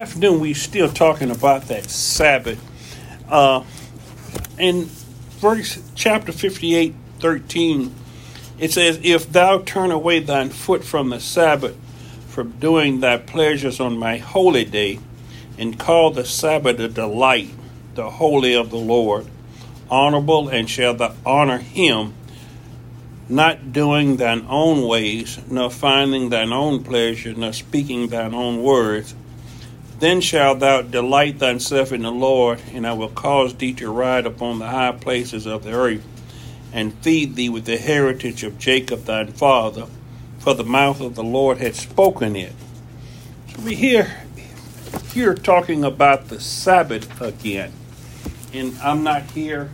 afternoon we still talking about that Sabbath. Uh, in verse chapter 58, 13, it says, If thou turn away thine foot from the Sabbath, from doing thy pleasures on my holy day, and call the Sabbath a delight, the holy of the Lord, honorable, and shall thou honor him, not doing thine own ways, nor finding thine own pleasure, nor speaking thine own words, then shalt thou delight thyself in the Lord, and I will cause thee to ride upon the high places of the earth, and feed thee with the heritage of Jacob thine father, for the mouth of the Lord had spoken it. So we hear here talking about the Sabbath again. And I'm not here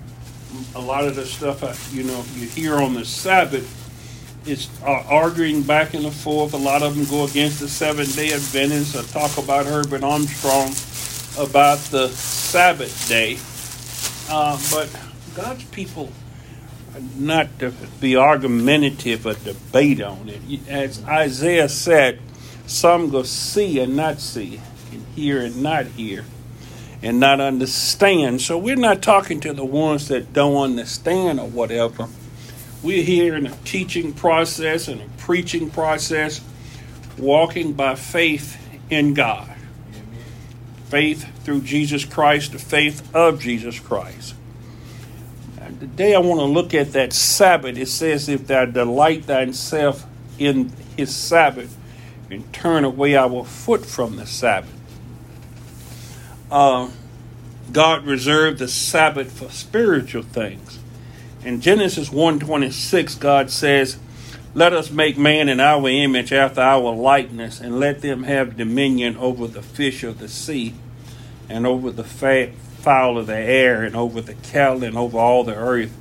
a lot of the stuff I, you know you hear on the Sabbath is uh, arguing back and forth. A lot of them go against the Seventh Day Adventists. I talk about Herbert Armstrong about the Sabbath day, uh, but God's people not to be argumentative or debate on it. As Isaiah said, some go see and not see, and hear and not hear and not understand. So we're not talking to the ones that don't understand or whatever. We're here in a teaching process and a preaching process, walking by faith in God. Faith through Jesus Christ, the faith of Jesus Christ. And today I want to look at that Sabbath. It says, If thou delight thyself in his Sabbath, and turn away our foot from the Sabbath uh, God reserved the Sabbath for spiritual things. In Genesis 1:26, God says, "Let us make man in our image after our likeness, and let them have dominion over the fish of the sea, and over the fowl of the air, and over the cattle, and over all the earth,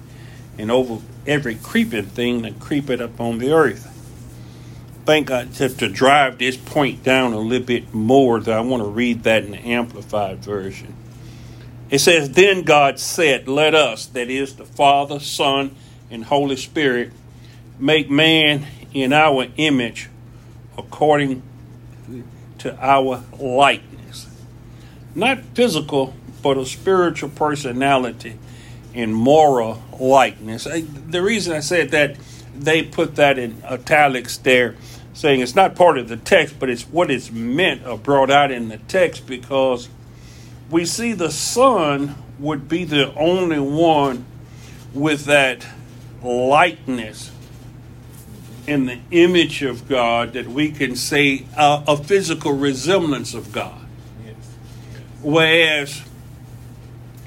and over every creeping thing that creepeth upon the earth." Thank God to, to drive this point down a little bit more, that I want to read that in the Amplified Version. It says, Then God said, Let us, that is the Father, Son, and Holy Spirit, make man in our image according to our likeness. Not physical, but a spiritual personality and moral likeness. The reason I said that, they put that in italics there saying it's not part of the text, but it's what is meant or brought out in the text because we see the Son would be the only one with that likeness in the image of God that we can say a, a physical resemblance of God. Whereas,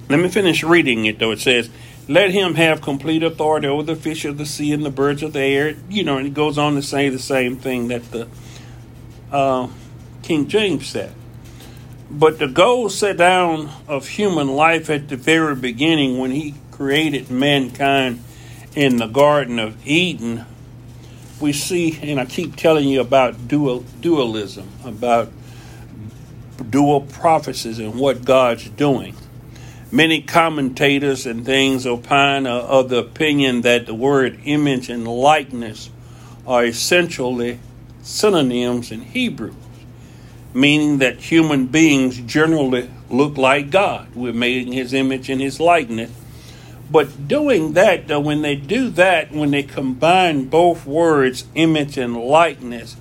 let me finish reading it though. It says, let him have complete authority over the fish of the sea and the birds of the air. You know, and it goes on to say the same thing that the uh, King James said. But the goal set down of human life at the very beginning when he created mankind in the Garden of Eden, we see, and I keep telling you about dual, dualism, about dual prophecies and what God's doing. Many commentators and things opine of the opinion that the word image and likeness are essentially synonyms in Hebrew, meaning that human beings generally look like God. We're made in His image and His likeness. But doing that, though, when they do that, when they combine both words, image and likeness,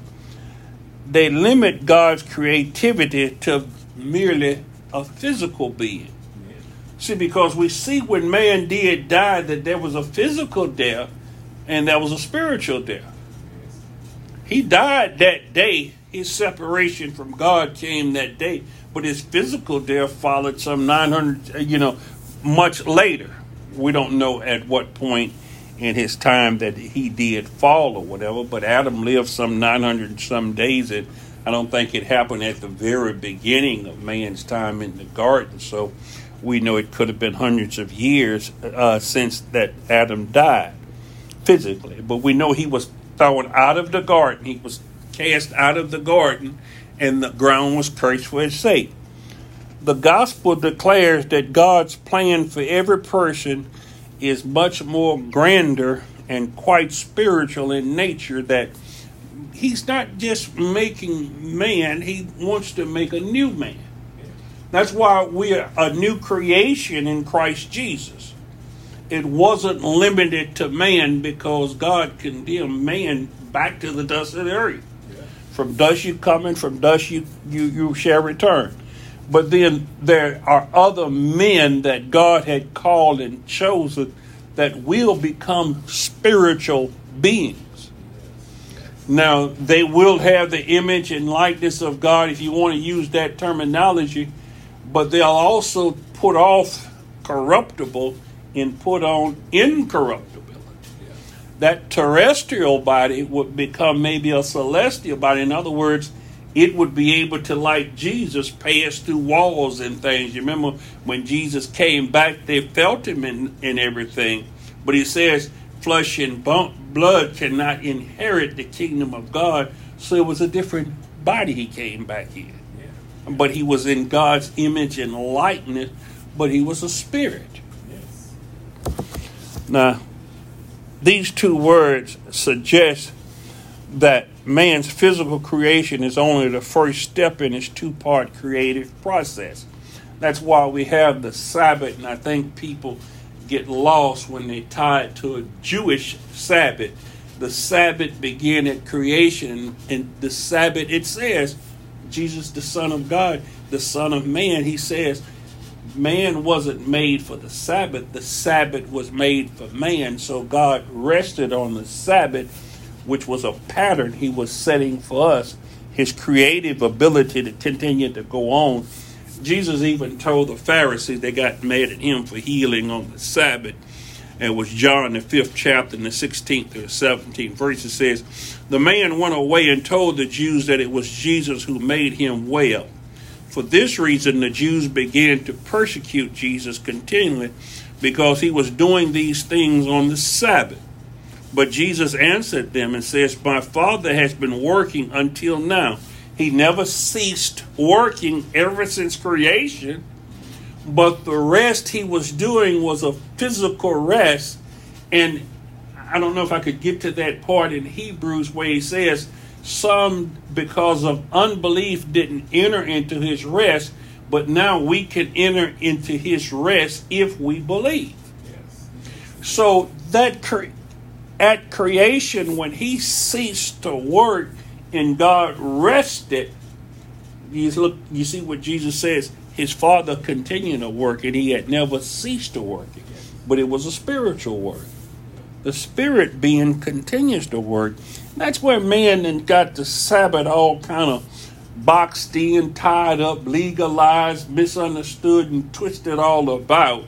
they limit God's creativity to merely a physical being. See, because we see when man did die that there was a physical death and there was a spiritual death. He died that day. His separation from God came that day, but his physical death followed some 900, you know, much later. We don't know at what point in his time that he did fall or whatever, but Adam lived some 900 some days. And I don't think it happened at the very beginning of man's time in the garden. So we know it could have been hundreds of years uh, since that Adam died physically, but we know he was thrown out of the garden. He was cast out of the garden, and the ground was cursed for his sake. The gospel declares that God's plan for every person is much more grander and quite spiritual in nature that he's not just making man, he wants to make a new man. That's why we are a new creation in Christ Jesus. It wasn't limited to man because God condemned man back to the dust of the earth. From dust you come and from dust you, you, you shall return. But then there are other men that God had called and chosen that will become spiritual beings. Now, they will have the image and likeness of God, if you want to use that terminology, but they'll also put off corruptible and put on incorruptibility. That terrestrial body would become maybe a celestial body. In other words, it would be able to, like Jesus, pass through walls and things. You remember when Jesus came back, they felt him in, in everything. But he says, flesh and blood cannot inherit the kingdom of God. So it was a different body he came back in. Yeah. But he was in God's image and likeness, but he was a spirit. Yes. Now, these two words suggest that man's physical creation is only the first step in his two part creative process. That's why we have the Sabbath, and I think people get lost when they tie it to a Jewish Sabbath. The Sabbath began at creation, and the Sabbath, it says, Jesus, the Son of God, the Son of Man, he says, man wasn't made for the Sabbath, the Sabbath was made for man. So God rested on the Sabbath which was a pattern he was setting for us, his creative ability to continue to go on. Jesus even told the Pharisees they got mad at him for healing on the Sabbath. And it was John, the fifth chapter, in the 16th or 17th verse. It says, The man went away and told the Jews that it was Jesus who made him well. For this reason, the Jews began to persecute Jesus continually because he was doing these things on the Sabbath. But Jesus answered them and says, My Father has been working until now. He never ceased working ever since creation, but the rest he was doing was a physical rest. And I don't know if I could get to that part in Hebrews where he says, Some, because of unbelief, didn't enter into his rest, but now we can enter into his rest if we believe. Yes. So that at creation, when he ceased to work and God rested, you look, you see what Jesus says. His Father continued to work, and he had never ceased to work. But it was a spiritual work. The spirit being continues to work. That's where man then got the Sabbath all kind of boxed in, tied up, legalized, misunderstood, and twisted all about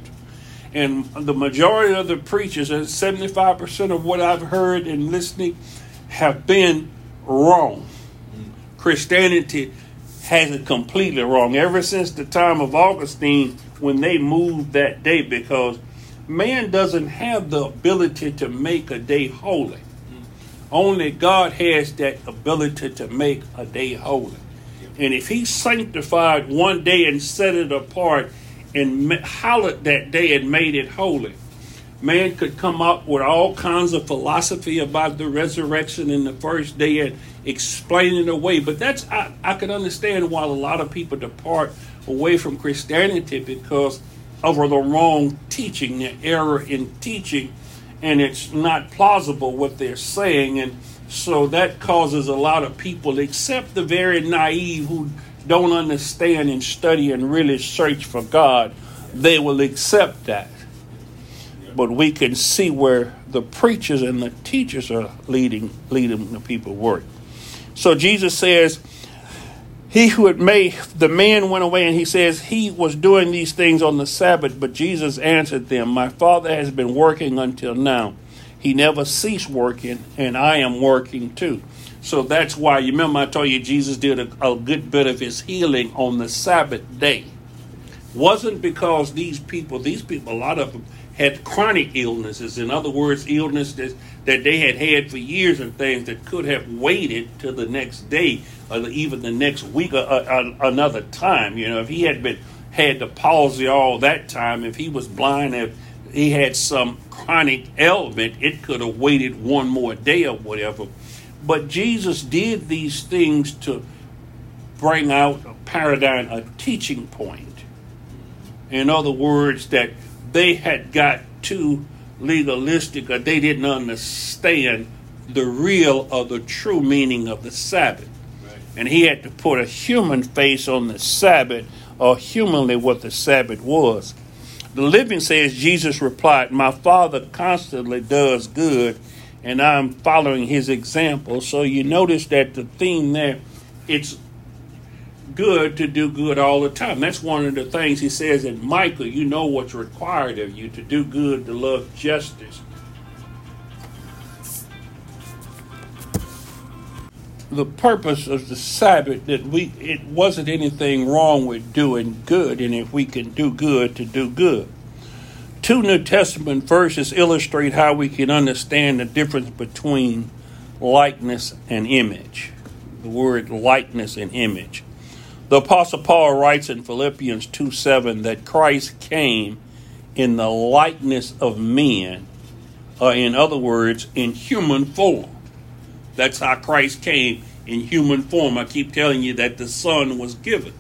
and the majority of the preachers, and 75% of what I've heard and listening, have been wrong. Christianity has it completely wrong ever since the time of Augustine when they moved that day because man doesn't have the ability to make a day holy. Only God has that ability to make a day holy. And if He sanctified one day and set it apart, and hallowed that day and made it holy. Man could come up with all kinds of philosophy about the resurrection in the first day and explain it away. But that's I, I could understand why a lot of people depart away from Christianity because of the wrong teaching, the error in teaching, and it's not plausible what they're saying. And so that causes a lot of people, except the very naive who don't understand and study and really search for God, they will accept that. But we can see where the preachers and the teachers are leading leading the people work. So Jesus says, He who had made the man went away and he says he was doing these things on the Sabbath, but Jesus answered them, My father has been working until now. He never ceased working, and I am working too. So that's why you remember I told you Jesus did a, a good bit of his healing on the Sabbath day. Wasn't because these people, these people, a lot of them had chronic illnesses. In other words, illness that, that they had had for years and things that could have waited till the next day or even the next week or, or, or another time. You know, if he had been had the palsy all that time, if he was blind, if he had some chronic ailment, it could have waited one more day or whatever. But Jesus did these things to bring out a paradigm, a teaching point. In other words, that they had got too legalistic or they didn't understand the real or the true meaning of the Sabbath. Right. And he had to put a human face on the Sabbath or humanly what the Sabbath was. The living says Jesus replied, My Father constantly does good, and I'm following his example. So you notice that the theme there, it's good to do good all the time. That's one of the things he says in Micah, you know what's required of you to do good, to love justice. The purpose of the Sabbath that we it wasn't anything wrong with doing good, and if we can do good, to do good. Two New Testament verses illustrate how we can understand the difference between likeness and image. The word likeness and image. The Apostle Paul writes in Philippians 2 7 that Christ came in the likeness of men, or in other words, in human form. That's how Christ came in human form. I keep telling you that the Son was given.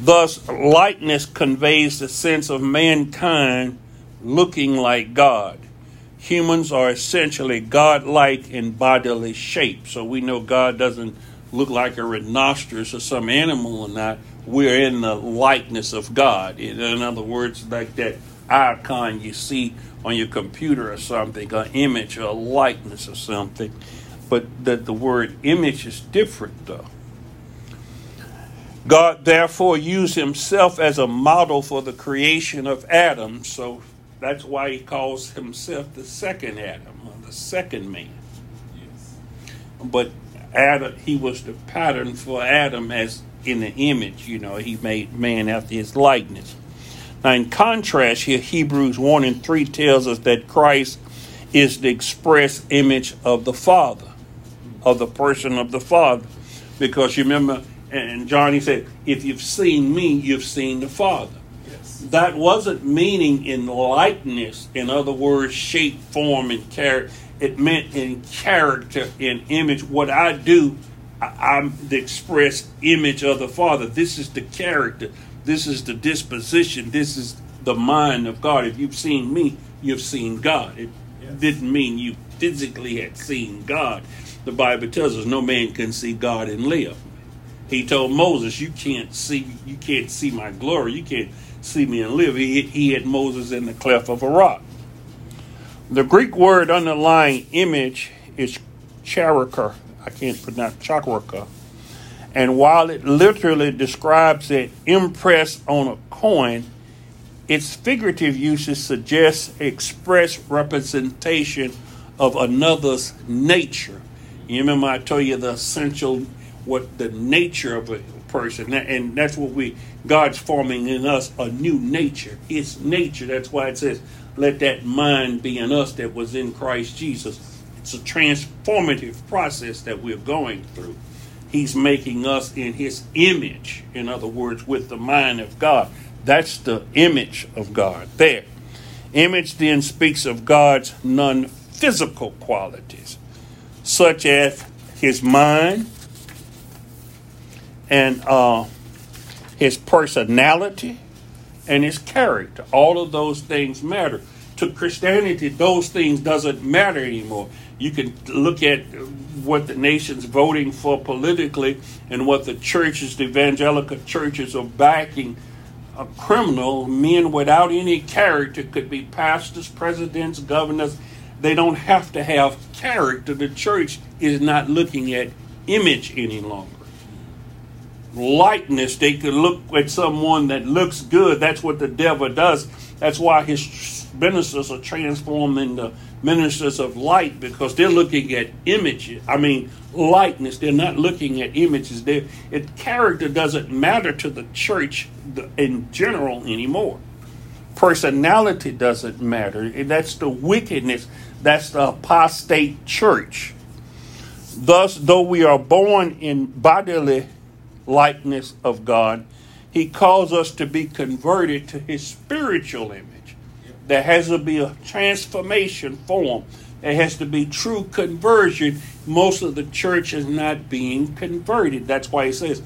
Thus, likeness conveys the sense of mankind looking like God. Humans are essentially God like in bodily shape, so we know God doesn't look like a rhinoceros or some animal or not, we're in the likeness of God. In other words, like that icon you see on your computer or something, an image or a likeness or something. But that the word image is different though. God therefore used himself as a model for the creation of Adam, so that's why he calls himself the second Adam, or the second man. Yes. But Adam, he was the pattern for Adam as in the image. You know, he made man after his likeness. Now, in contrast, here Hebrews 1 and 3 tells us that Christ is the express image of the Father, of the person of the Father. Because you remember, and John, he said, if you've seen me, you've seen the Father. Yes. That wasn't meaning in likeness, in other words, shape, form, and character it meant in character, in image. What I do, I, am the express image of the Father. This is the character. This is the disposition. This is the mind of God. If you've seen me, you've seen God. It yes. didn't mean you physically had seen God. The Bible tells us no man can see God and live. He told Moses, "You can't see, you can't see my glory. You can't see me and live." He, he had Moses in the cleft of a rock. The Greek word underlying image is charaka. I can't pronounce chakraka. And while it literally describes an impress on a coin, its figurative usage suggests express representation of another's nature. You remember I told you the essential, what the nature of a person, and that's what we God's forming in us a new nature. It's nature. That's why it says let that mind be in us that was in Christ Jesus. It's a transformative process that we're going through. He's making us in his image, in other words, with the mind of God. That's the image of God there. Image then speaks of God's non physical qualities, such as his mind and uh, his personality and his character. All of those things matter. To Christianity, those things doesn't matter anymore. You can look at what the nation's voting for politically and what the churches, the evangelical churches, are backing. A criminal, men without any character, could be pastors, presidents, governors. They don't have to have character. The church is not looking at image any longer likeness. They could look at someone that looks good. That's what the devil does. That's why his ministers are transformed into ministers of light because they're looking at images. I mean, likeness. They're not looking at images. It, character doesn't matter to the church in general anymore. Personality doesn't matter. That's the wickedness. That's the apostate church. Thus, though we are born in bodily likeness of God, He calls us to be converted to His spiritual image. There has to be a transformation form. There has to be true conversion. Most of the church is not being converted. That's why he says,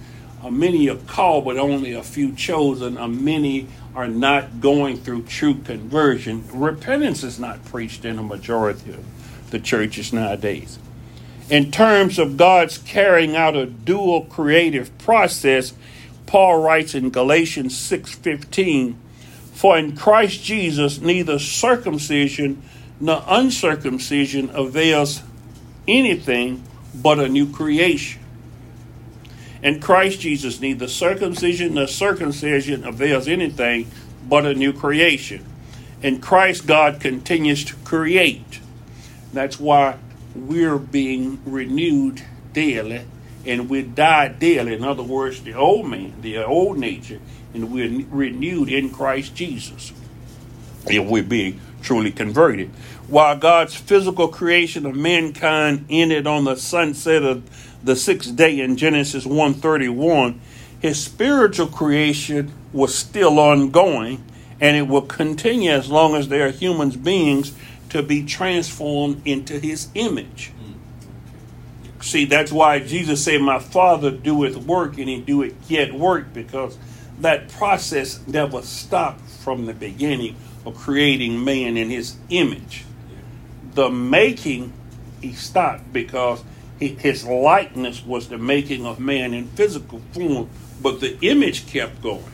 many are called, but only a few chosen. Many are not going through true conversion. Repentance is not preached in a majority of the churches nowadays. In terms of God's carrying out a dual creative process, Paul writes in Galatians 6:15, "For in Christ Jesus neither circumcision nor uncircumcision avails anything but a new creation. In Christ Jesus, neither circumcision nor circumcision avails anything but a new creation. In Christ, God continues to create. That's why we're being renewed daily and we die daily. In other words, the old man, the old nature, and we're renewed in Christ Jesus. And we're being truly converted. While God's physical creation of mankind ended on the sunset of the sixth day in Genesis 131, his spiritual creation was still ongoing and it will continue as long as there are human beings to be transformed into his image. See, that's why Jesus said, My Father doeth work and he doeth yet work, because that process never stopped from the beginning of creating man in his image. The making, he stopped because his likeness was the making of man in physical form, but the image kept going.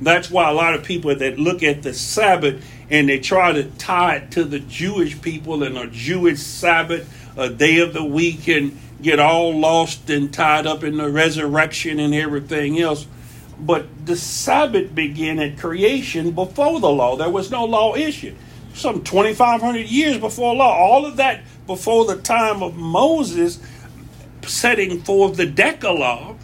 That's why a lot of people that look at the Sabbath and they try to tie it to the Jewish people and a Jewish Sabbath, a day of the week, and get all lost and tied up in the resurrection and everything else. But the Sabbath began at creation before the law. There was no law issued. Some 2,500 years before law. All of that before the time of Moses setting forth the Decalogue.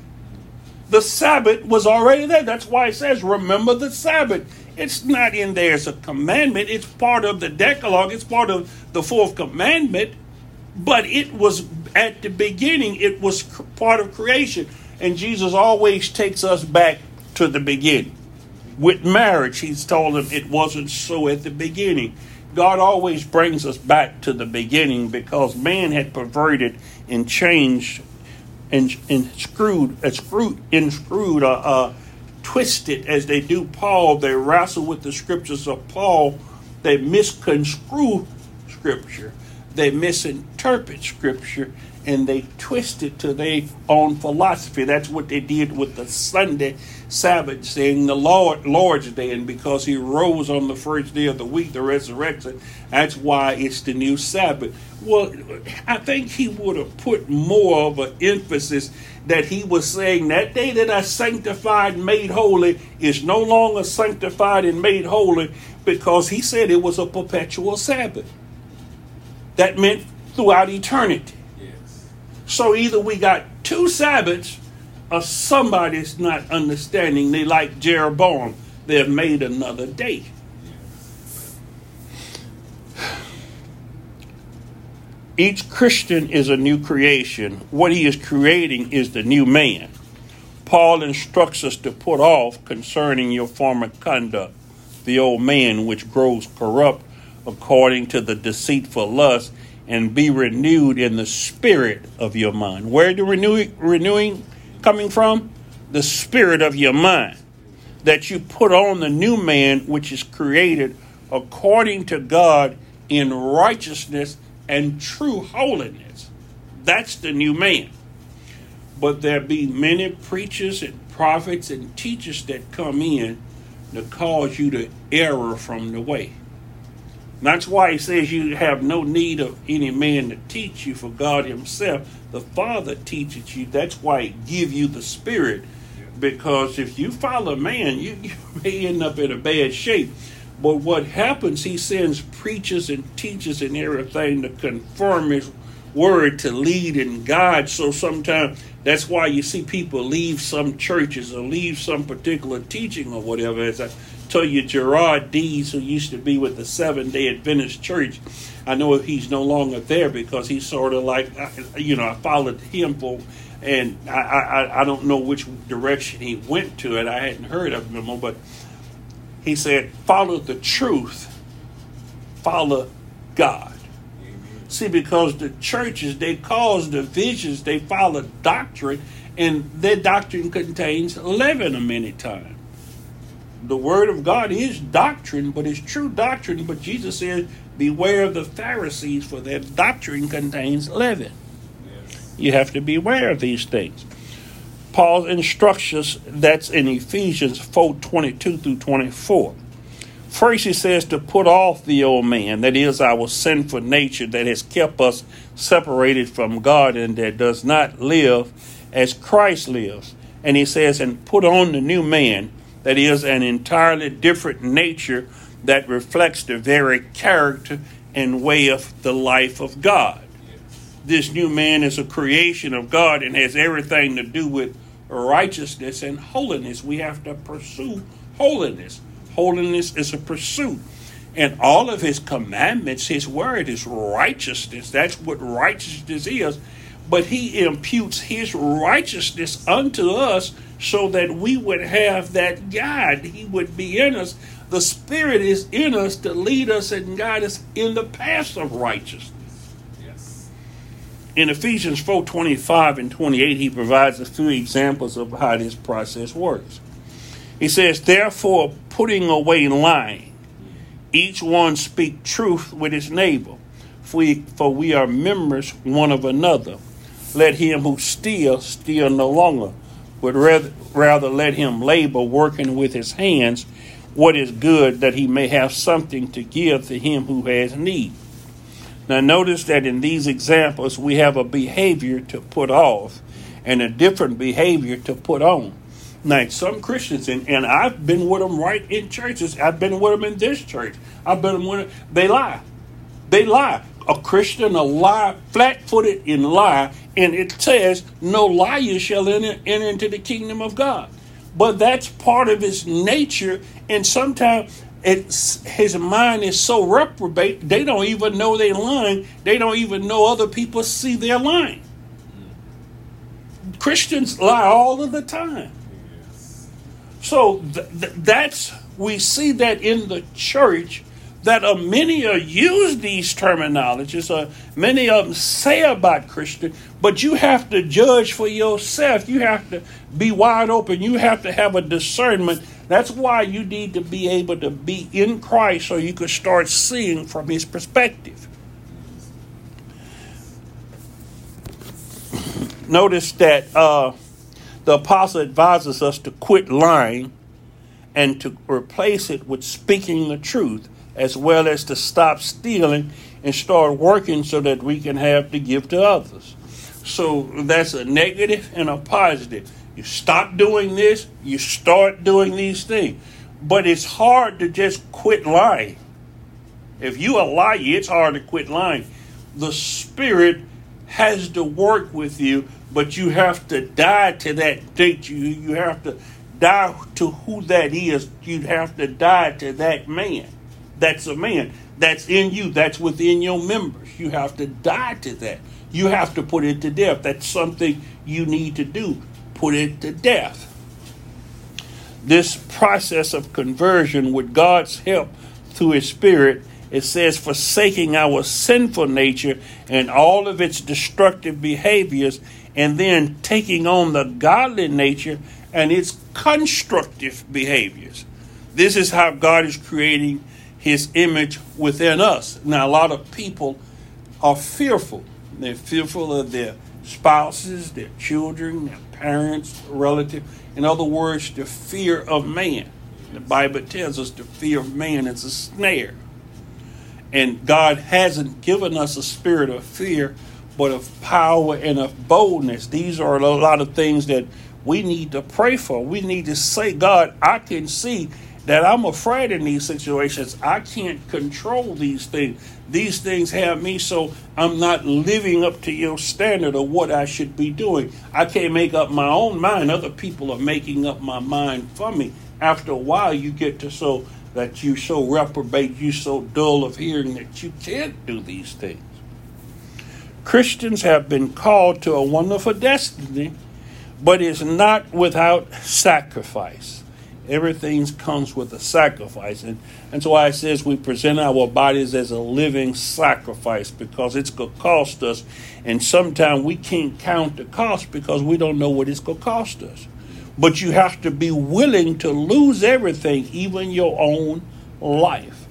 The Sabbath was already there. That's why it says, remember the Sabbath. It's not in there as a commandment. It's part of the Decalogue. It's part of the fourth commandment. But it was at the beginning, it was part of creation. And Jesus always takes us back to the beginning. With marriage, he's told them it wasn't so at the beginning. God always brings us back to the beginning because man had perverted and changed and, and screwed, screwed, and screwed, uh, uh, twisted it as they do Paul. They wrestle with the scriptures of Paul. They misconstrue scripture. They misinterpret scripture and they twist it to their own philosophy. That's what they did with the Sunday Sabbath, saying the Lord Lord's Day, and because He rose on the first day of the week, the resurrection, that's why it's the new Sabbath. Well, I think He would have put more of an emphasis that He was saying that day that I sanctified and made holy is no longer sanctified and made holy because He said it was a perpetual Sabbath. That meant throughout eternity. Yes. So either we got two Sabbaths or somebody's not understanding. They like Jeroboam. They've made another day. Each Christian is a new creation. What he is creating is the new man. Paul instructs us to put off concerning your former conduct the old man which grows corrupt according to the deceitful lust and be renewed in the spirit of your mind. Where the renewing, renewing coming from? The spirit of your mind. That you put on the new man which is created according to God in righteousness and true holiness. That's the new man. But there be many preachers and prophets and teachers that come in to cause you to error from the way. That's why he says you have no need of any man to teach you, for God Himself, the Father, teaches you. That's why He give you the Spirit, because if you follow man, you, you may end up in a bad shape. But what happens, He sends preachers and teachers and everything to confirm His word, to lead and guide. So sometimes that's why you see people leave some churches or leave some particular teaching or whatever. As I tell you, Gerard Dees, who used to be with the Seventh Day Adventist Church, I know he's no longer there because he's sort of like, you know, I followed him for, and I, I, I don't know which direction he went to it. I hadn't heard of him, but he said, follow the truth, follow God. Amen. See, because the churches, they cause divisions, they follow doctrine, and their doctrine contains leaven a many times. The word of God is doctrine, but it's true doctrine. But Jesus says, Beware of the Pharisees, for their doctrine contains leaven. Yes. You have to beware of these things. Paul instructs us that's in Ephesians 4 22 through 24. First, he says to put off the old man, that is, our sinful nature that has kept us separated from God and that does not live as Christ lives. And he says, and put on the new man, that is, an entirely different nature that reflects the very character and way of the life of God. This new man is a creation of God and has everything to do with righteousness and holiness. We have to pursue holiness. Holiness is a pursuit. And all of his commandments, his word is righteousness. That's what righteousness is. But he imputes his righteousness unto us so that we would have that God. He would be in us. The Spirit is in us to lead us and guide us in the path of righteousness. In Ephesians 4 25 and 28, he provides a few examples of how this process works. He says, Therefore, putting away lying, each one speak truth with his neighbor, for we, for we are members one of another. Let him who steals steal no longer, but rather, rather let him labor, working with his hands what is good, that he may have something to give to him who has need. Now, notice that in these examples, we have a behavior to put off and a different behavior to put on. Now, some Christians, and, and I've been with them right in churches. I've been with them in this church. I've been with them. They lie. They lie. A Christian, a lie, flat footed in lie, and it says, No liar shall enter, enter into the kingdom of God. But that's part of his nature, and sometimes it's, his mind is so reprobate, they don't even know they're lying. They don't even know other people see they're lying. Christians lie all of the time. So th- th- that's we see that in the church that uh, many uh, use these terminologies. Uh, many of them say about Christian, but you have to judge for yourself. You have to be wide open. You have to have a discernment. That's why you need to be able to be in Christ so you can start seeing from His perspective. Notice that uh, the apostle advises us to quit lying and to replace it with speaking the truth, as well as to stop stealing and start working so that we can have to give to others. So that's a negative and a positive. You stop doing this, you start doing these things. But it's hard to just quit lying. If you a liar, it's hard to quit lying. The Spirit has to work with you but you have to die to that date. You you have to die to who that is. You have to die to that man. That's a man. That's in you. That's within your members. You have to die to that. You have to put it to death. That's something you need to do. Put it to death. This process of conversion, with God's help through His Spirit, it says, forsaking our sinful nature and all of its destructive behaviors and then taking on the godly nature and its constructive behaviors. This is how God is creating his image within us. Now, a lot of people are fearful. They're fearful of their spouses, their children, their parents, relatives. In other words, the fear of man. The Bible tells us the fear of man is a snare. And God hasn't given us a spirit of fear, but of power and of boldness. These are a lot of things that we need to pray for. We need to say, God, I can see that I'm afraid in these situations. I can't control these things. These things have me so I'm not living up to your standard of what I should be doing. I can't make up my own mind. Other people are making up my mind for me. After a while, you get to so that you so reprobate, you so dull of hearing that you can't do these things. Christians have been called to a wonderful destiny, but is not without sacrifice. Everything comes with a sacrifice. And that's why it says we present our bodies as a living sacrifice because it's going to cost us. And sometimes we can't count the cost because we don't know what it's going to cost us. But you have to be willing to lose everything, even your own life.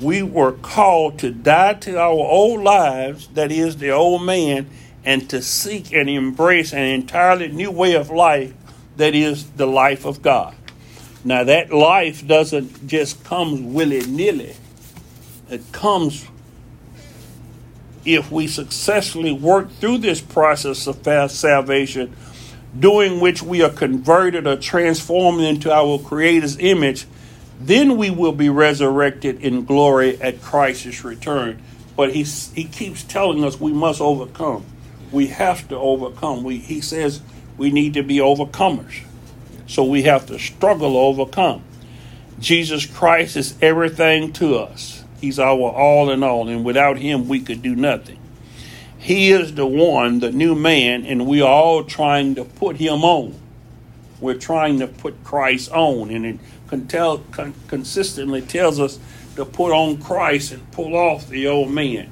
We were called to die to our old lives, that is, the old man, and to seek and embrace an entirely new way of life that is the life of God. Now, that life doesn't just come willy nilly, it comes if we successfully work through this process of salvation, during which we are converted or transformed into our Creator's image, then we will be resurrected in glory at Christ's return. But he, he keeps telling us we must overcome. We have to overcome. We, he says, we need to be overcomers. So we have to struggle to overcome. Jesus Christ is everything to us. He's our all in all, and without him we could do nothing. He is the one, the new man, and we are all trying to put him on. We're trying to put Christ on, and it con- tell, con- consistently tells us to put on Christ and pull off the old man.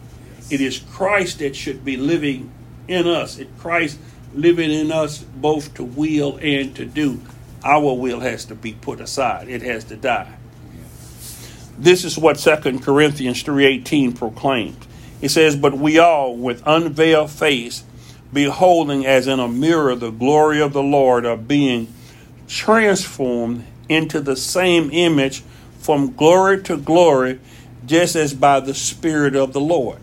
It is Christ that should be living in us. It Christ living in us both to will and to do. Our will has to be put aside. It has to die. This is what 2 Corinthians 3:18 proclaims. It says, "But we all with unveiled face beholding as in a mirror the glory of the Lord are being transformed into the same image from glory to glory just as by the spirit of the Lord."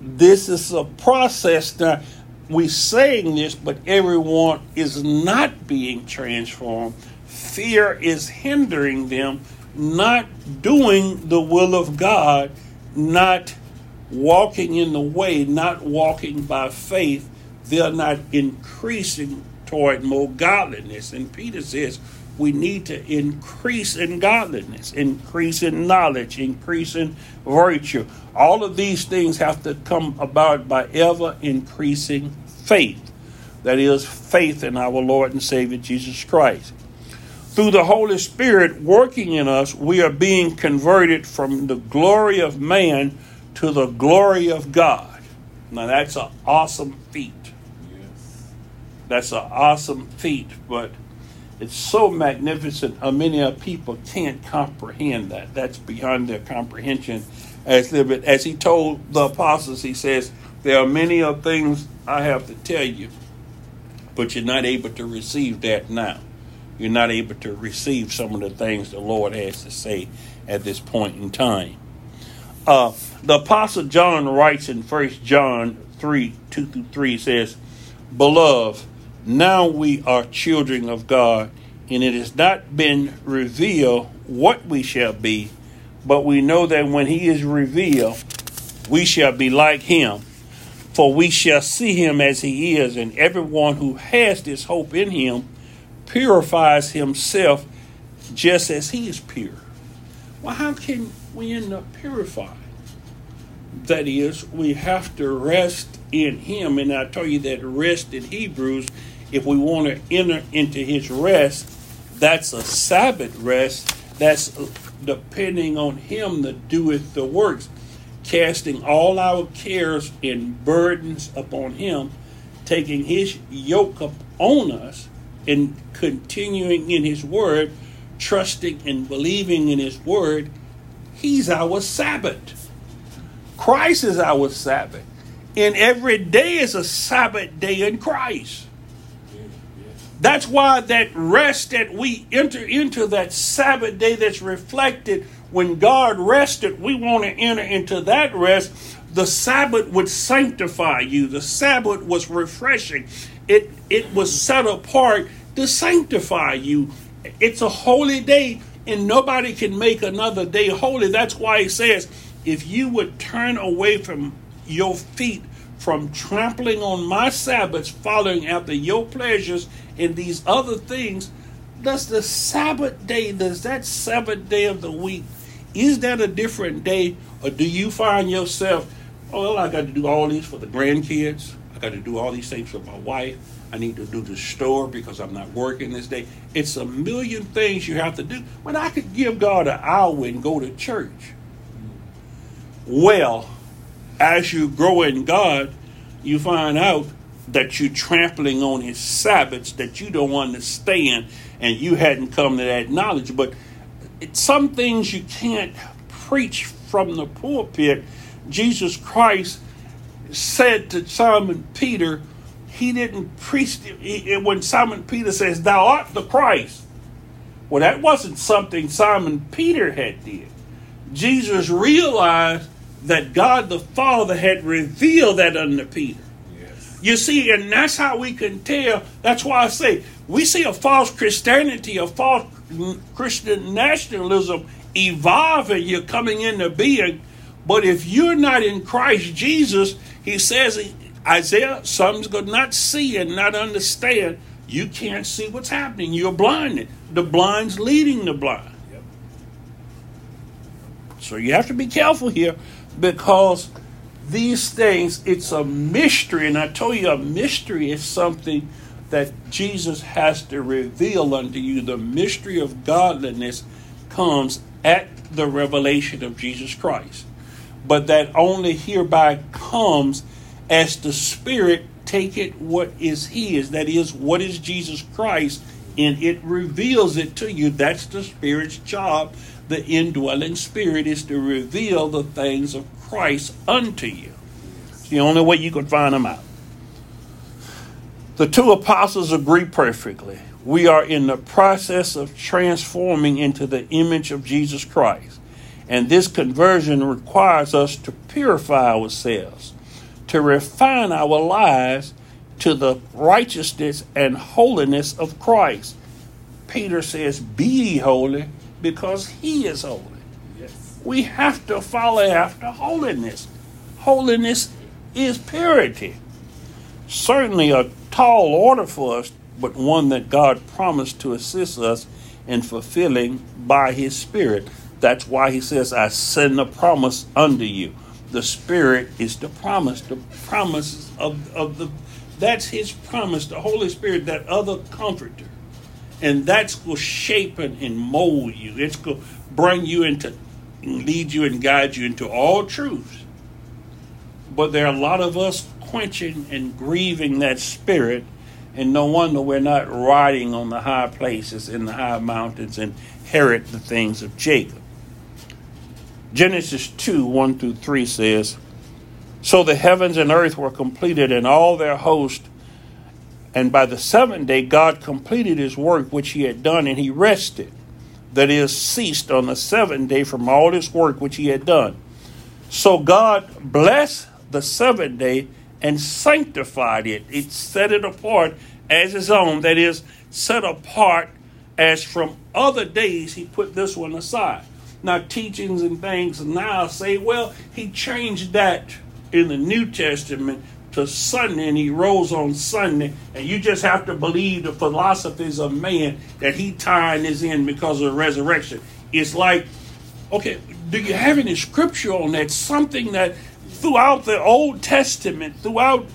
This is a process that we saying this, but everyone is not being transformed. Fear is hindering them, not doing the will of God, not walking in the way, not walking by faith. They're not increasing toward more godliness. And Peter says, we need to increase in godliness, increase in knowledge, increase in virtue. All of these things have to come about by ever increasing faith. That is, faith in our Lord and Savior Jesus Christ. Through the Holy Spirit working in us, we are being converted from the glory of man to the glory of God. Now, that's an awesome feat. That's an awesome feat, but it's so magnificent. Uh, many of people can't comprehend that. That's beyond their comprehension. As, as he told the apostles, he says, There are many of things I have to tell you, but you're not able to receive that now. You're not able to receive some of the things the Lord has to say at this point in time. Uh, the Apostle John writes in 1 John 3 2 through 3 says, Beloved, now we are children of God, and it has not been revealed what we shall be, but we know that when he is revealed, we shall be like him, for we shall see him as he is, and everyone who has this hope in him purifies himself just as he is pure. Well, how can we end up purified? That is, we have to rest in him, and I tell you that rest in Hebrews if we want to enter into his rest, that's a Sabbath rest. That's depending on him that doeth the works, casting all our cares and burdens upon him, taking his yoke upon us, and continuing in his word, trusting and believing in his word. He's our Sabbath. Christ is our Sabbath. And every day is a Sabbath day in Christ. That's why that rest that we enter into that Sabbath day that's reflected when God rested, we want to enter into that rest. The Sabbath would sanctify you. The Sabbath was refreshing. It it was set apart to sanctify you. It's a holy day, and nobody can make another day holy. That's why he says, if you would turn away from your feet from trampling on my Sabbaths, following after your pleasures and these other things, does the Sabbath day, does that Sabbath day of the week, is that a different day? Or do you find yourself, oh, well, I got to do all these for the grandkids. I got to do all these things for my wife. I need to do the store because I'm not working this day. It's a million things you have to do. When I could give God an hour and go to church. Well, as you grow in God, you find out that you're trampling on his Sabbaths that you don't understand and you hadn't come to that knowledge. But some things you can't preach from the pulpit. Jesus Christ said to Simon Peter, he didn't preach he, when Simon Peter says, Thou art the Christ. Well, that wasn't something Simon Peter had did. Jesus realized that God the Father had revealed that unto Peter. Yes. You see, and that's how we can tell. That's why I say we see a false Christianity, a false Christian nationalism evolving, you're coming into being. But if you're not in Christ Jesus, he says, Isaiah, some's going to not see and not understand. You can't see what's happening. You're blinded. The blind's leading the blind. Yep. So you have to be careful here because these things, it's a mystery. And I told you, a mystery is something that Jesus has to reveal unto you. The mystery of godliness comes at the revelation of Jesus Christ. But that only hereby comes as the Spirit take it what is His, that is, what is Jesus Christ, and it reveals it to you. That's the Spirit's job. The indwelling Spirit is to reveal the things of Christ unto you. It's the only way you can find them out. The two apostles agree perfectly. We are in the process of transforming into the image of Jesus Christ. And this conversion requires us to purify ourselves, to refine our lives to the righteousness and holiness of Christ. Peter says, Be holy because he is holy. Yes. We have to follow after holiness. Holiness is purity. Certainly a tall order for us, but one that God promised to assist us in fulfilling by His Spirit. That's why He says, I send a promise unto you. The Spirit is the promise, the promise of, of the that's His promise, the Holy Spirit, that other comforter. And that's going to shape and mold you. It's going to bring you into, lead you and guide you into all truths. But there are a lot of us quenching and grieving that spirit. And no wonder we're not riding on the high places in the high mountains and inherit the things of Jacob. Genesis 2 1 through 3 says, So the heavens and earth were completed, and all their host. And by the seventh day, God completed his work which he had done, and he rested. That is, ceased on the seventh day from all his work which he had done. So God blessed the seventh day and sanctified it. It set it apart as his own, that is, set apart as from other days he put this one aside. Now, teachings and things now say, well, he changed that in the New Testament to Sunday and he rose on Sunday, and you just have to believe the philosophies of man that he tying this in because of the resurrection. It's like, okay, do you have any scripture on that? Something that throughout the Old Testament, throughout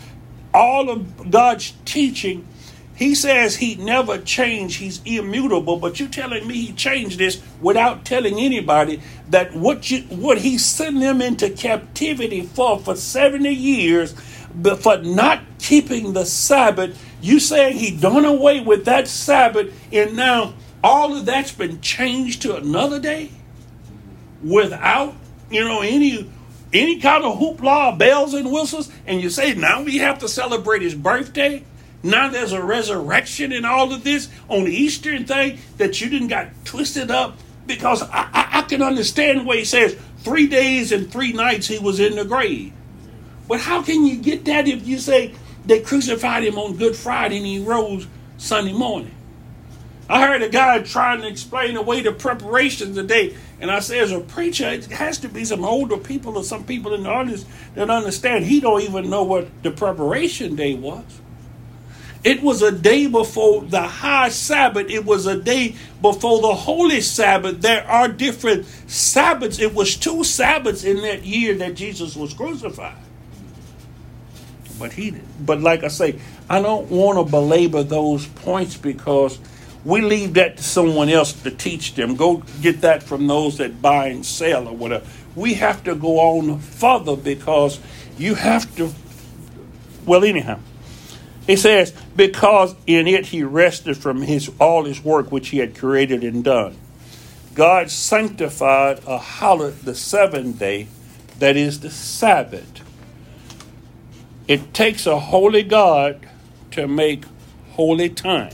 all of God's teaching, he says he never changed, he's immutable, but you're telling me he changed this without telling anybody that what you what he sent them into captivity for for 70 years, but for not keeping the Sabbath, you saying he done away with that Sabbath, and now all of that's been changed to another day without you know any any kind of hoopla, bells and whistles, and you say, now we have to celebrate his birthday. Now there's a resurrection and all of this on the Eastern thing that you didn't got twisted up because I, I, I can understand where he says three days and three nights he was in the grave. But how can you get that if you say they crucified him on Good Friday and he rose Sunday morning? I heard a guy trying to explain away the preparation today, and I say, as a preacher, it has to be some older people or some people in the audience that understand. He don't even know what the preparation day was. It was a day before the high Sabbath. It was a day before the holy Sabbath. There are different Sabbaths. It was two Sabbaths in that year that Jesus was crucified. But he, but like I say, I don't want to belabor those points because we leave that to someone else to teach them. Go get that from those that buy and sell or whatever. We have to go on further because you have to. Well, anyhow, he says, because in it he rested from his all his work which he had created and done. God sanctified a holiday, the seventh day, that is the Sabbath. It takes a holy God to make holy time.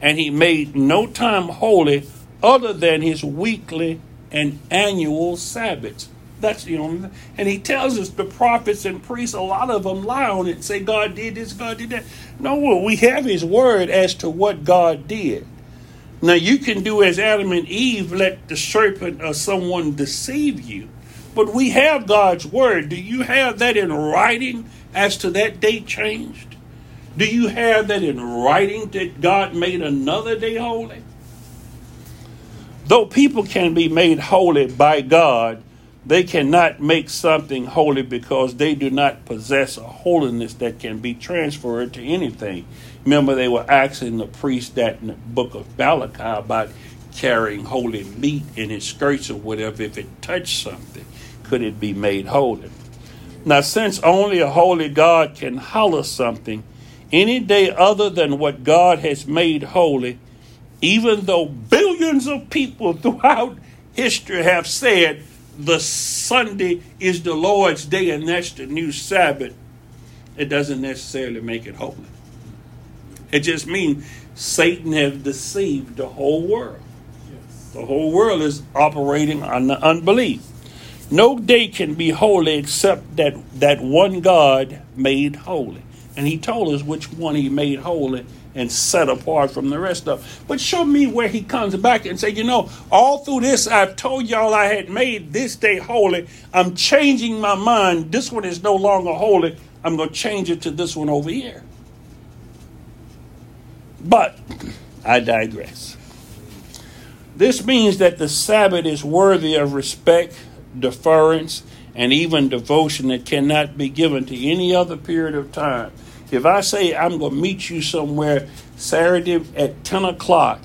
And he made no time holy other than his weekly and annual Sabbaths. That's the only thing. And he tells us the prophets and priests, a lot of them lie on it and say God did this, God did that. No, we have his word as to what God did. Now you can do as Adam and Eve, let the serpent or someone deceive you. But we have God's word. Do you have that in writing as to that date changed? Do you have that in writing that God made another day holy? Though people can be made holy by God, they cannot make something holy because they do not possess a holiness that can be transferred to anything. Remember, they were asking the priest that in the book of Malachi about carrying holy meat in his skirts or whatever. If it touched something, could it be made holy? Now, since only a holy God can holler something, any day other than what God has made holy, even though billions of people throughout history have said the Sunday is the Lord's day and that's the new Sabbath, it doesn't necessarily make it holy. It just means Satan has deceived the whole world. Yes. The whole world is operating on the unbelief. No day can be holy except that that one God made holy. And he told us which one he made holy and set apart from the rest of. But show me where he comes back and say, you know, all through this I've told y'all I had made this day holy. I'm changing my mind. This one is no longer holy. I'm going to change it to this one over here. But I digress. This means that the Sabbath is worthy of respect, deference, and even devotion that cannot be given to any other period of time. If I say I'm going to meet you somewhere Saturday at 10 o'clock,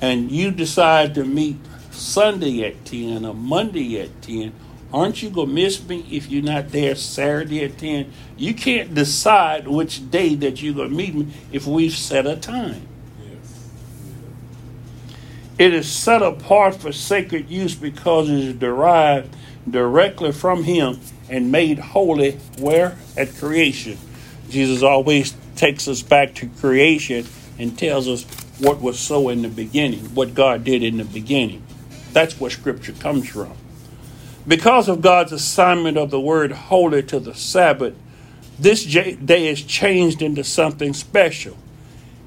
and you decide to meet Sunday at 10 or Monday at 10, aren't you going to miss me if you're not there Saturday at 10? You can't decide which day that you're going to meet me if we've set a time. It is set apart for sacred use because it is derived directly from Him and made holy where? At creation. Jesus always takes us back to creation and tells us what was so in the beginning, what God did in the beginning. That's where Scripture comes from. Because of God's assignment of the word holy to the Sabbath, this day is changed into something special.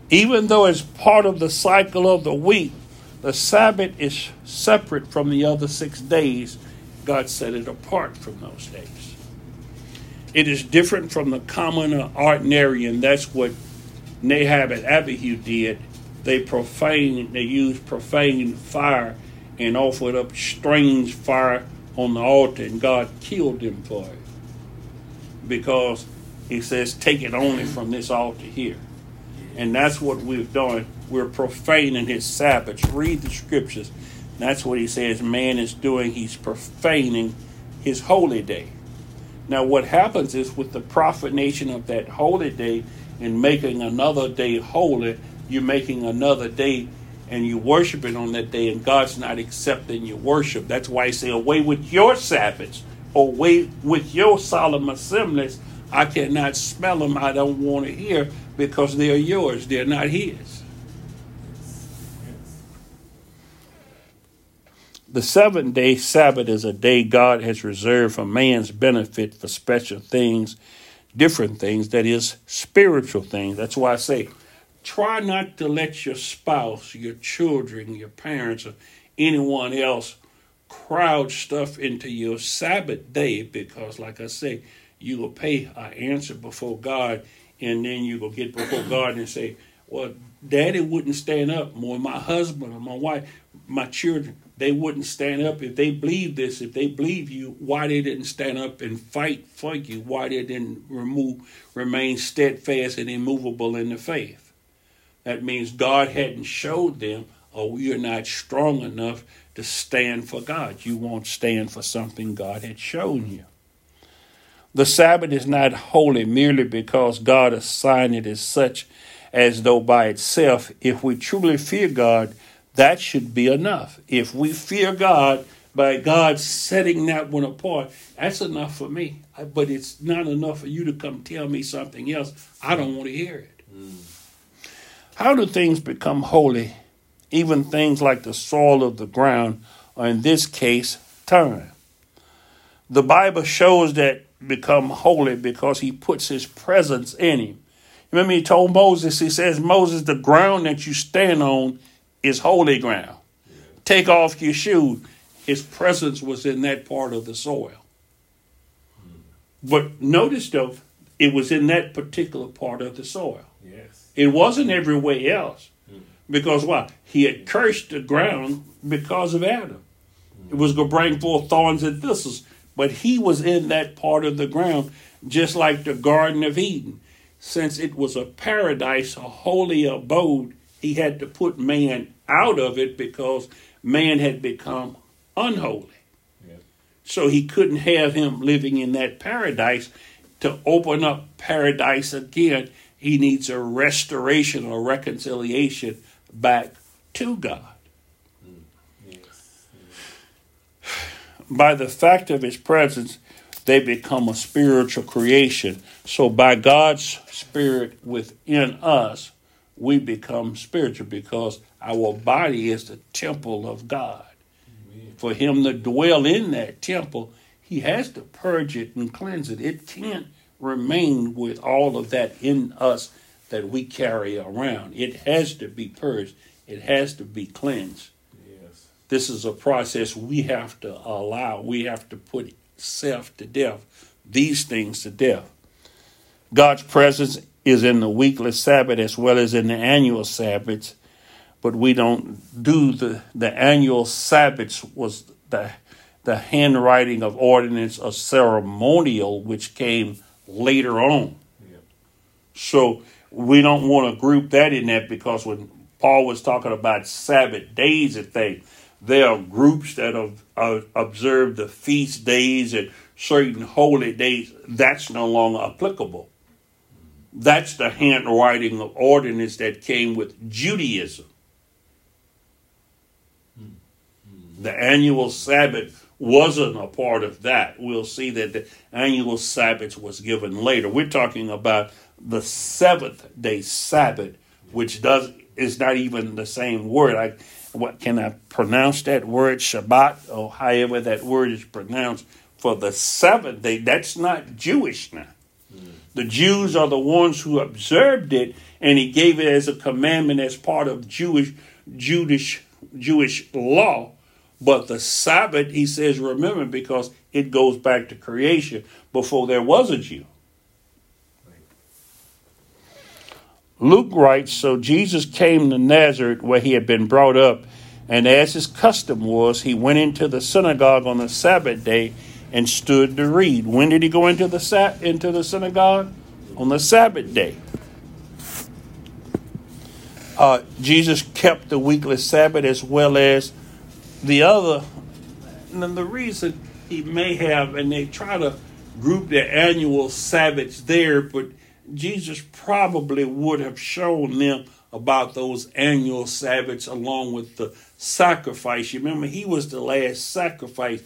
Even though it's part of the cycle of the week, the Sabbath is separate from the other six days. God set it apart from those days. It is different from the common or ordinary, and that's what Nadab and Abihu did. They profaned, they used profane fire and offered up strange fire on the altar, and God killed them for it. Because He says, take it only from this altar here. And that's what we've done. We're profaning His Sabbaths. Read the scriptures. That's what He says man is doing. He's profaning His holy day. Now, what happens is with the profanation of that holy day and making another day holy, you're making another day and you worshiping on that day, and God's not accepting your worship. That's why He say, away with your Sabbaths, away with your solemn assemblies. I cannot smell them. I don't want to hear because they are yours. They're not His. The seventh day Sabbath is a day God has reserved for man's benefit for special things, different things, that is, spiritual things. That's why I say, try not to let your spouse, your children, your parents, or anyone else crowd stuff into your Sabbath day because, like I say, you will pay an answer before God, and then you will get before God and say, Well, daddy wouldn't stand up more, my husband or my wife my children, they wouldn't stand up if they believe this. If they believe you, why they didn't stand up and fight for you? Why they didn't remove, remain steadfast and immovable in the faith? That means God hadn't showed them, oh, you're not strong enough to stand for God. You won't stand for something God had shown you. The Sabbath is not holy merely because God assigned it as such, as though by itself. If we truly fear God, that should be enough. If we fear God by God setting that one apart, that's enough for me. But it's not enough for you to come tell me something else. I don't want to hear it. Mm. How do things become holy? Even things like the soil of the ground, or in this case, time. The Bible shows that become holy because he puts his presence in him. Remember, he told Moses, he says, Moses, the ground that you stand on is holy ground. Take off your shoe. His presence was in that part of the soil. But notice though, it was in that particular part of the soil. Yes. It wasn't everywhere else. Mm. Because why? He had cursed the ground because of Adam. It was going to bring forth thorns and thistles. But he was in that part of the ground, just like the Garden of Eden. Since it was a paradise, a holy abode, he had to put man out of it because man had become unholy. So he couldn't have him living in that paradise. To open up paradise again, he needs a restoration or reconciliation back to God. Mm. By the fact of his presence, they become a spiritual creation. So, by God's Spirit within us, we become spiritual because our body is the temple of God. Amen. For Him to dwell in that temple, He has to purge it and cleanse it. It can't remain with all of that in us that we carry around. It has to be purged, it has to be cleansed. Yes. This is a process we have to allow. We have to put self to death, these things to death. God's presence is in the weekly Sabbath as well as in the annual Sabbaths, but we don't do the, the annual Sabbaths was the the handwriting of ordinance of ceremonial which came later on. Yeah. So we don't want to group that in that because when Paul was talking about Sabbath days and things, there are groups that have uh, observed the feast days and certain holy days. That's no longer applicable. That's the handwriting of ordinance that came with Judaism. Hmm. The annual Sabbath wasn't a part of that. We'll see that the annual Sabbath was given later. We're talking about the seventh day Sabbath, which does is not even the same word. I what can I pronounce that word Shabbat or however that word is pronounced for the seventh day? That's not Jewish now. The Jews are the ones who observed it, and he gave it as a commandment as part of Jewish Jewish Jewish law. But the Sabbath, he says, remember, because it goes back to creation before there was a Jew. Luke writes So Jesus came to Nazareth where he had been brought up, and as his custom was, he went into the synagogue on the Sabbath day and stood to read. When did he go into the sa- into the synagogue? On the Sabbath day. Uh, Jesus kept the weekly Sabbath as well as the other. And the reason he may have, and they try to group their annual Sabbaths there, but Jesus probably would have shown them about those annual Sabbaths along with the sacrifice. You remember, he was the last sacrifice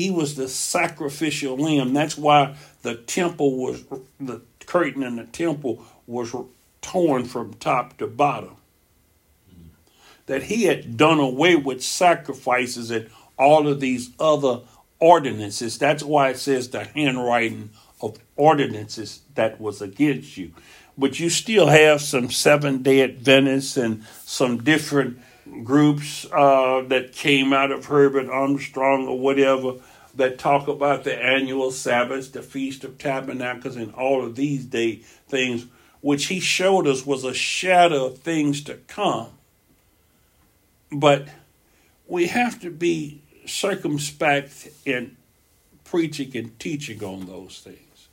he was the sacrificial lamb. That's why the temple was, the curtain in the temple was torn from top to bottom. That he had done away with sacrifices and all of these other ordinances. That's why it says the handwriting of ordinances that was against you. But you still have some seven day Adventists and some different groups uh, that came out of Herbert Armstrong or whatever that talk about the annual Sabbaths, the Feast of Tabernacles, and all of these day things, which he showed us was a shadow of things to come. But we have to be circumspect in preaching and teaching on those things.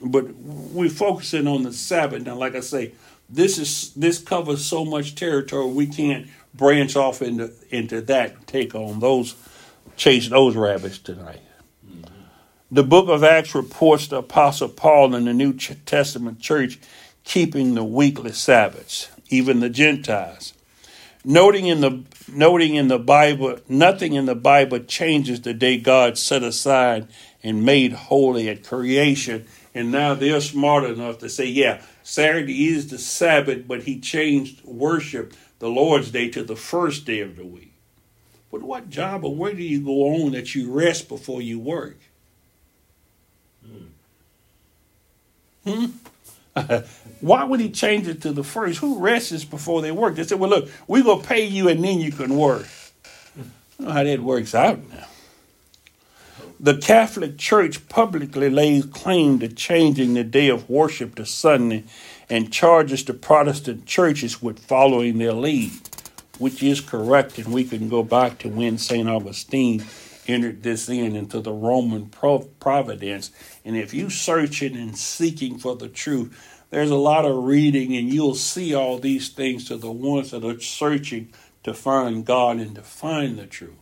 But we're focusing on the Sabbath now. Like I say, this is this covers so much territory we can't branch off into into that take on those chase those rabbits tonight. The book of Acts reports the apostle Paul in the New Testament church keeping the weekly Sabbaths, even the Gentiles. Noting in the noting in the Bible, nothing in the Bible changes the day God set aside and made holy at creation. And now they're smart enough to say, yeah, Saturday is the Sabbath, but he changed worship, the Lord's Day, to the first day of the week. But what job or where do you go on that you rest before you work? Hmm? Why would he change it to the first? Who rests before they work? They said, well, look, we're going to pay you and then you can work. I know how that works out now. The Catholic Church publicly lays claim to changing the day of worship to Sunday and charges the Protestant churches with following their lead, which is correct. And we can go back to when St. Augustine entered this in into the Roman providence. And if you searching and seeking for the truth, there's a lot of reading, and you'll see all these things to the ones that are searching to find God and to find the truth.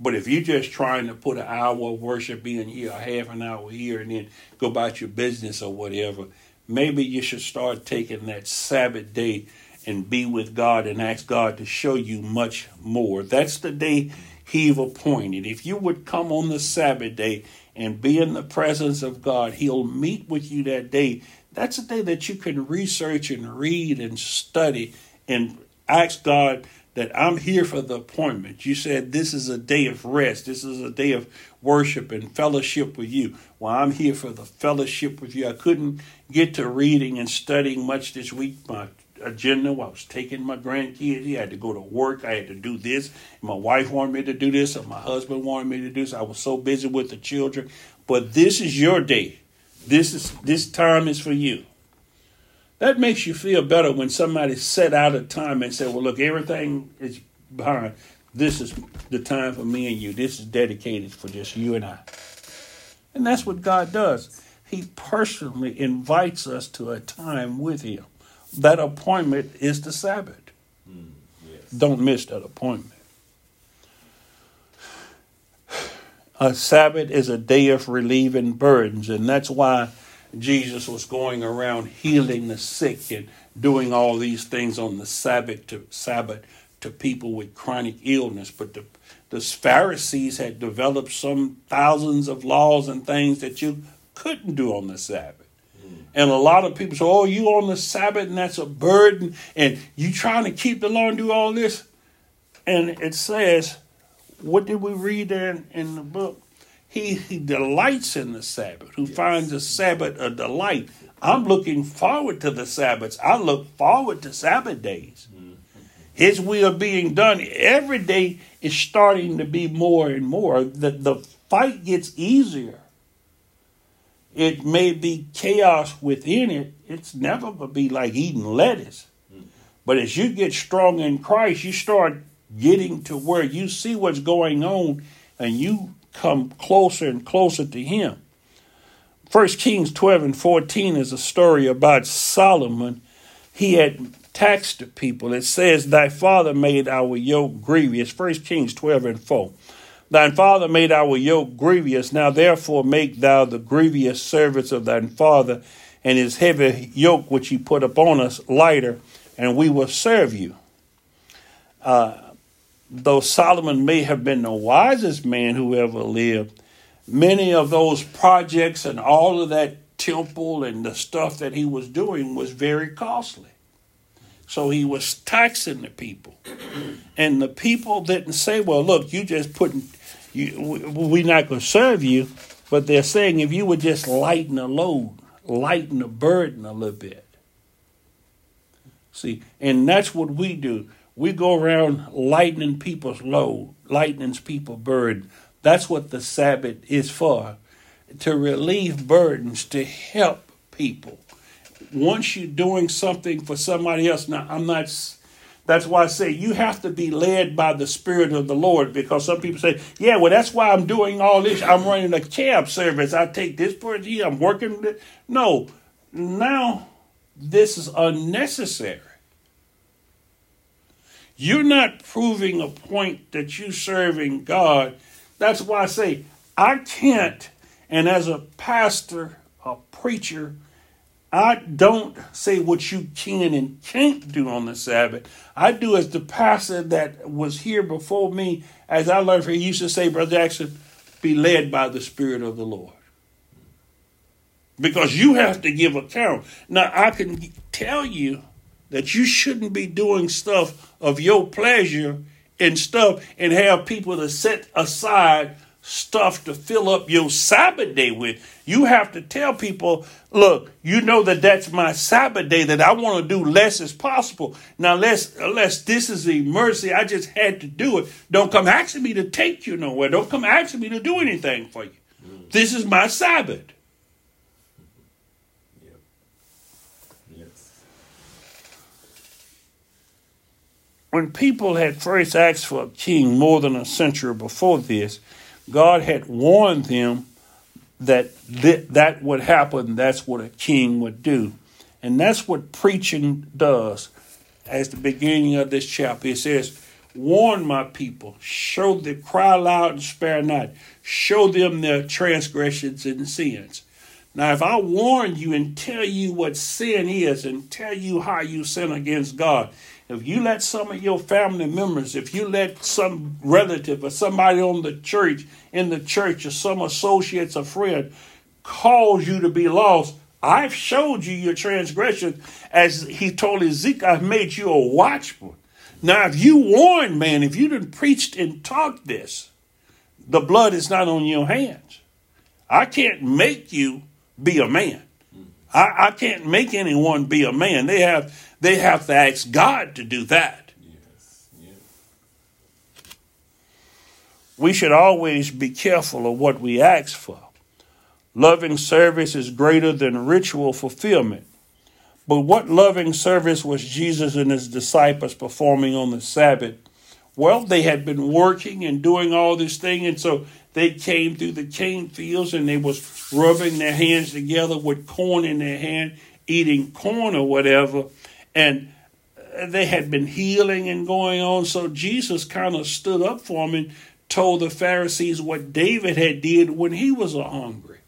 But if you're just trying to put an hour of worship in here, a half an hour here, and then go about your business or whatever, maybe you should start taking that Sabbath day and be with God and ask God to show you much more. That's the day He've appointed. If you would come on the Sabbath day and be in the presence of God, He'll meet with you that day. That's a day that you can research and read and study and ask God that I'm here for the appointment. You said this is a day of rest. This is a day of worship and fellowship with you. Well, I'm here for the fellowship with you. I couldn't get to reading and studying much this week. My agenda. I was taking my grandkids. He had to go to work. I had to do this. My wife wanted me to do this, and my husband wanted me to do this. I was so busy with the children. But this is your day. This is this time is for you. That makes you feel better when somebody set out a time and said, "Well, look, everything is behind. This is the time for me and you. This is dedicated for just you and I." And that's what God does. He personally invites us to a time with Him that appointment is the Sabbath. Mm, yes. Don't miss that appointment. A Sabbath is a day of relieving burdens, and that's why Jesus was going around healing the sick and doing all these things on the Sabbath to Sabbath to people with chronic illness. But the, the Pharisees had developed some thousands of laws and things that you couldn't do on the Sabbath. And a lot of people say, oh, you on the Sabbath and that's a burden and you trying to keep the law and do all this. And it says, what did we read there in, in the book? He, he delights in the Sabbath, who yes. finds the Sabbath a delight. I'm looking forward to the Sabbaths. I look forward to Sabbath days. Mm-hmm. His will being done every day is starting to be more and more. The, the fight gets easier it may be chaos within it, it's never going to be like eating lettuce. But as you get strong in Christ, you start getting to where you see what's going on and you come closer and closer to Him. First Kings 12 and 14 is a story about Solomon. He had taxed the people. It says, Thy father made our yoke grievous. First Kings 12 and 4. Thine father made our yoke grievous. Now therefore make thou the grievous service of thine father, and his heavy yoke which he put upon us lighter, and we will serve you. Uh, though Solomon may have been the wisest man who ever lived, many of those projects and all of that temple and the stuff that he was doing was very costly. So he was taxing the people. And the people didn't say, well, look, you just putting you, we're not going to serve you, but they're saying if you would just lighten the load, lighten the burden a little bit. See, and that's what we do. We go around lightening people's load, lightening people's burden. That's what the Sabbath is for to relieve burdens, to help people. Once you're doing something for somebody else, now I'm not That's why I say you have to be led by the Spirit of the Lord because some people say, yeah, well, that's why I'm doing all this. I'm running a cab service. I take this person here. I'm working. With no, now this is unnecessary. You're not proving a point that you're serving God. That's why I say I can't, and as a pastor, a preacher, I don't say what you can and can't do on the Sabbath. I do as the pastor that was here before me, as I learned from he used to say, Brother Jackson, be led by the Spirit of the Lord. Because you have to give account. Now, I can tell you that you shouldn't be doing stuff of your pleasure and stuff and have people to set aside stuff to fill up your Sabbath day with. You have to tell people, look, you know that that's my Sabbath day that I want to do less as possible. Now, unless, unless this is a mercy, I just had to do it. Don't come asking me to take you nowhere. Don't come asking me to do anything for you. Mm. This is my Sabbath. When people had first asked for a king more than a century before this, God had warned them that th- that would happen. That's what a king would do. And that's what preaching does. As the beginning of this chapter, it says, Warn my people, show them, cry loud and spare not, show them their transgressions and sins. Now, if I warn you and tell you what sin is and tell you how you sin against God, if you let some of your family members, if you let some relative or somebody on the church, in the church, or some associates or friend cause you to be lost, I've showed you your transgression. As he told Ezekiel, I've made you a watchman. Now, if you warn man, if you didn't preached and taught this, the blood is not on your hands. I can't make you be a man. I, I can't make anyone be a man. They have they have to ask God to do that. Yes. We should always be careful of what we ask for. Loving service is greater than ritual fulfillment. But what loving service was Jesus and his disciples performing on the Sabbath? Well, they had been working and doing all this thing, and so they came through the cane fields and they was rubbing their hands together with corn in their hand, eating corn or whatever, and they had been healing and going on. So Jesus kind of stood up for them and told the Pharisees what David had did when he was hungry.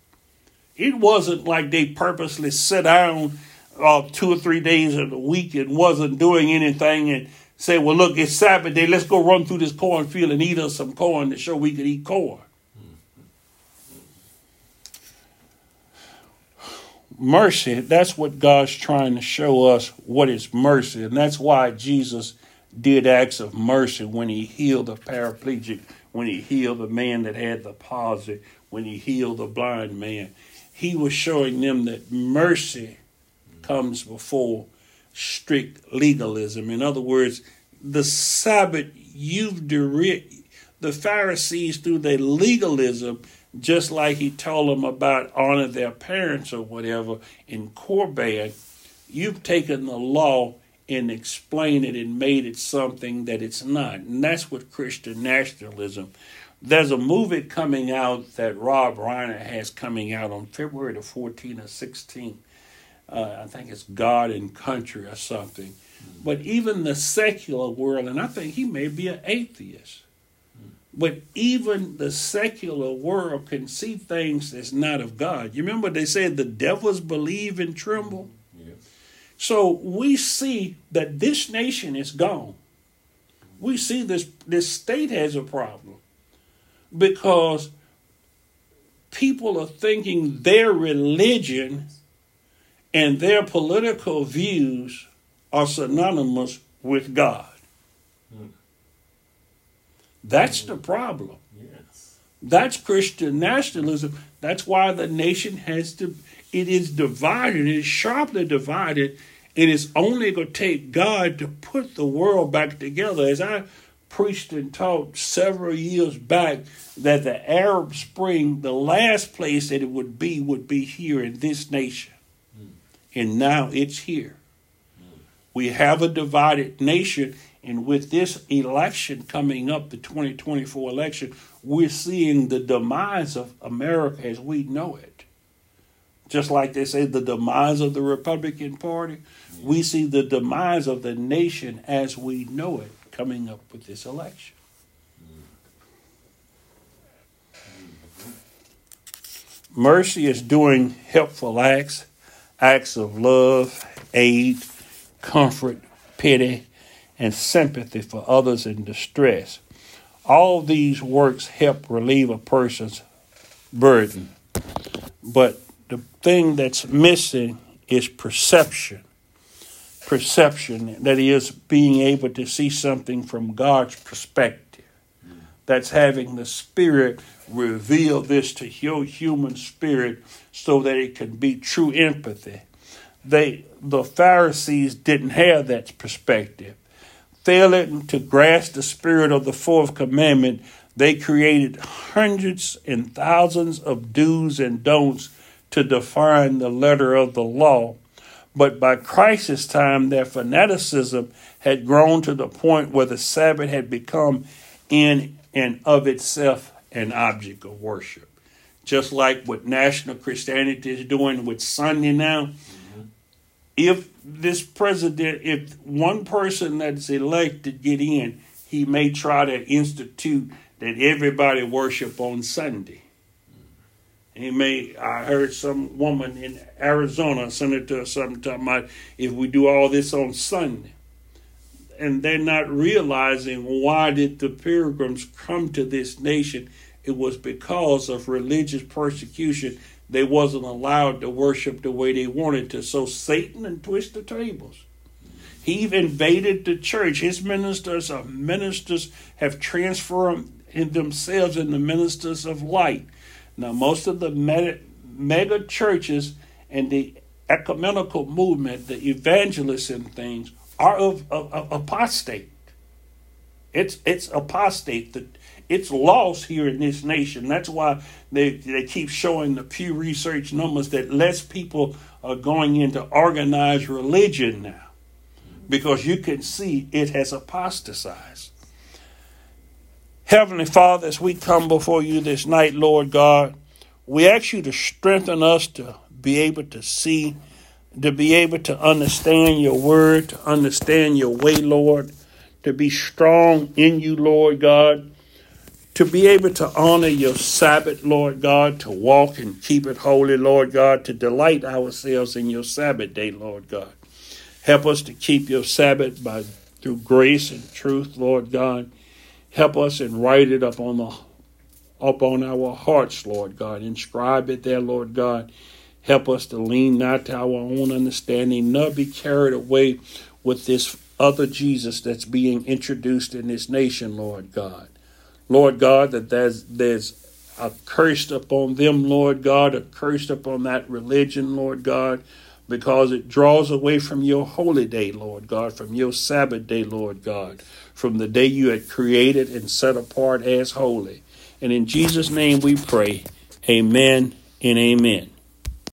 It wasn't like they purposely sat down uh, two or three days of the week and wasn't doing anything and say, well, look, it's Sabbath day. Let's go run through this cornfield and eat us some corn to show we could eat corn. Mercy, that's what God's trying to show us what is mercy. And that's why Jesus did acts of mercy when he healed the paraplegic, when he healed the man that had the palsy, when he healed the blind man. He was showing them that mercy comes before strict legalism. In other words, the Sabbath, you've direct, the Pharisees through their legalism just like he told them about honor their parents or whatever in Corban, you've taken the law and explained it and made it something that it's not. And that's what Christian nationalism. There's a movie coming out that Rob Reiner has coming out on February the 14th or 16th. Uh, I think it's God and Country or something. But even the secular world, and I think he may be an atheist but even the secular world can see things that's not of God. You remember they said the devils believe and tremble? Yes. So we see that this nation is gone. We see this this state has a problem because people are thinking their religion and their political views are synonymous with God. That's the problem. Yes. That's Christian nationalism. That's why the nation has to, it is divided, it is sharply divided, and it's only going to take God to put the world back together. As I preached and taught several years back, that the Arab Spring, the last place that it would be, would be here in this nation. Mm. And now it's here. Mm. We have a divided nation, and with this election coming up, the 2024 election, we're seeing the demise of America as we know it. Just like they say the demise of the Republican Party, we see the demise of the nation as we know it coming up with this election. Mercy is doing helpful acts, acts of love, aid, comfort, pity, and sympathy for others in distress. All these works help relieve a person's burden. But the thing that's missing is perception. Perception, that is, being able to see something from God's perspective. That's having the Spirit reveal this to your human spirit so that it can be true empathy. They, the Pharisees didn't have that perspective. Failing to grasp the spirit of the fourth commandment, they created hundreds and thousands of do's and don'ts to define the letter of the law. But by Christ's time, their fanaticism had grown to the point where the Sabbath had become in and of itself an object of worship. Just like what national Christianity is doing with Sunday now. If this president, if one person that's elected get in, he may try to institute that everybody worship on Sunday. He may, I heard some woman in Arizona, senator or something, talking about if we do all this on Sunday. And they're not realizing why did the pilgrims come to this nation. It was because of religious persecution. They wasn't allowed to worship the way they wanted to. So Satan and twist the tables. He invaded the church. His ministers of ministers have transformed themselves into ministers of light. Now, most of the mega, churches and the ecumenical movement, the evangelists and things, are of, of, of apostate. It's it's apostate. That it's lost here in this nation. That's why they they keep showing the Pew Research numbers that less people are going into organized religion now, because you can see it has apostatized. Heavenly Father, as we come before you this night, Lord God, we ask you to strengthen us to be able to see, to be able to understand your word, to understand your way, Lord, to be strong in you, Lord God, to be able to honor your Sabbath, Lord God, to walk and keep it holy, Lord God, to delight ourselves in your Sabbath day, Lord God. Help us to keep your Sabbath by through grace and truth, Lord God. Help us and write it up on the up on our hearts, Lord God. Inscribe it there, Lord God. Help us to lean not to our own understanding, nor be carried away with this other Jesus that's being introduced in this nation, Lord God. Lord God, that there's there's a curse upon them, Lord God, a curse upon that religion, Lord God, because it draws away from your holy day, Lord God, from your Sabbath day, Lord God from the day you had created and set apart as holy. And in Jesus' name we pray. Amen and amen.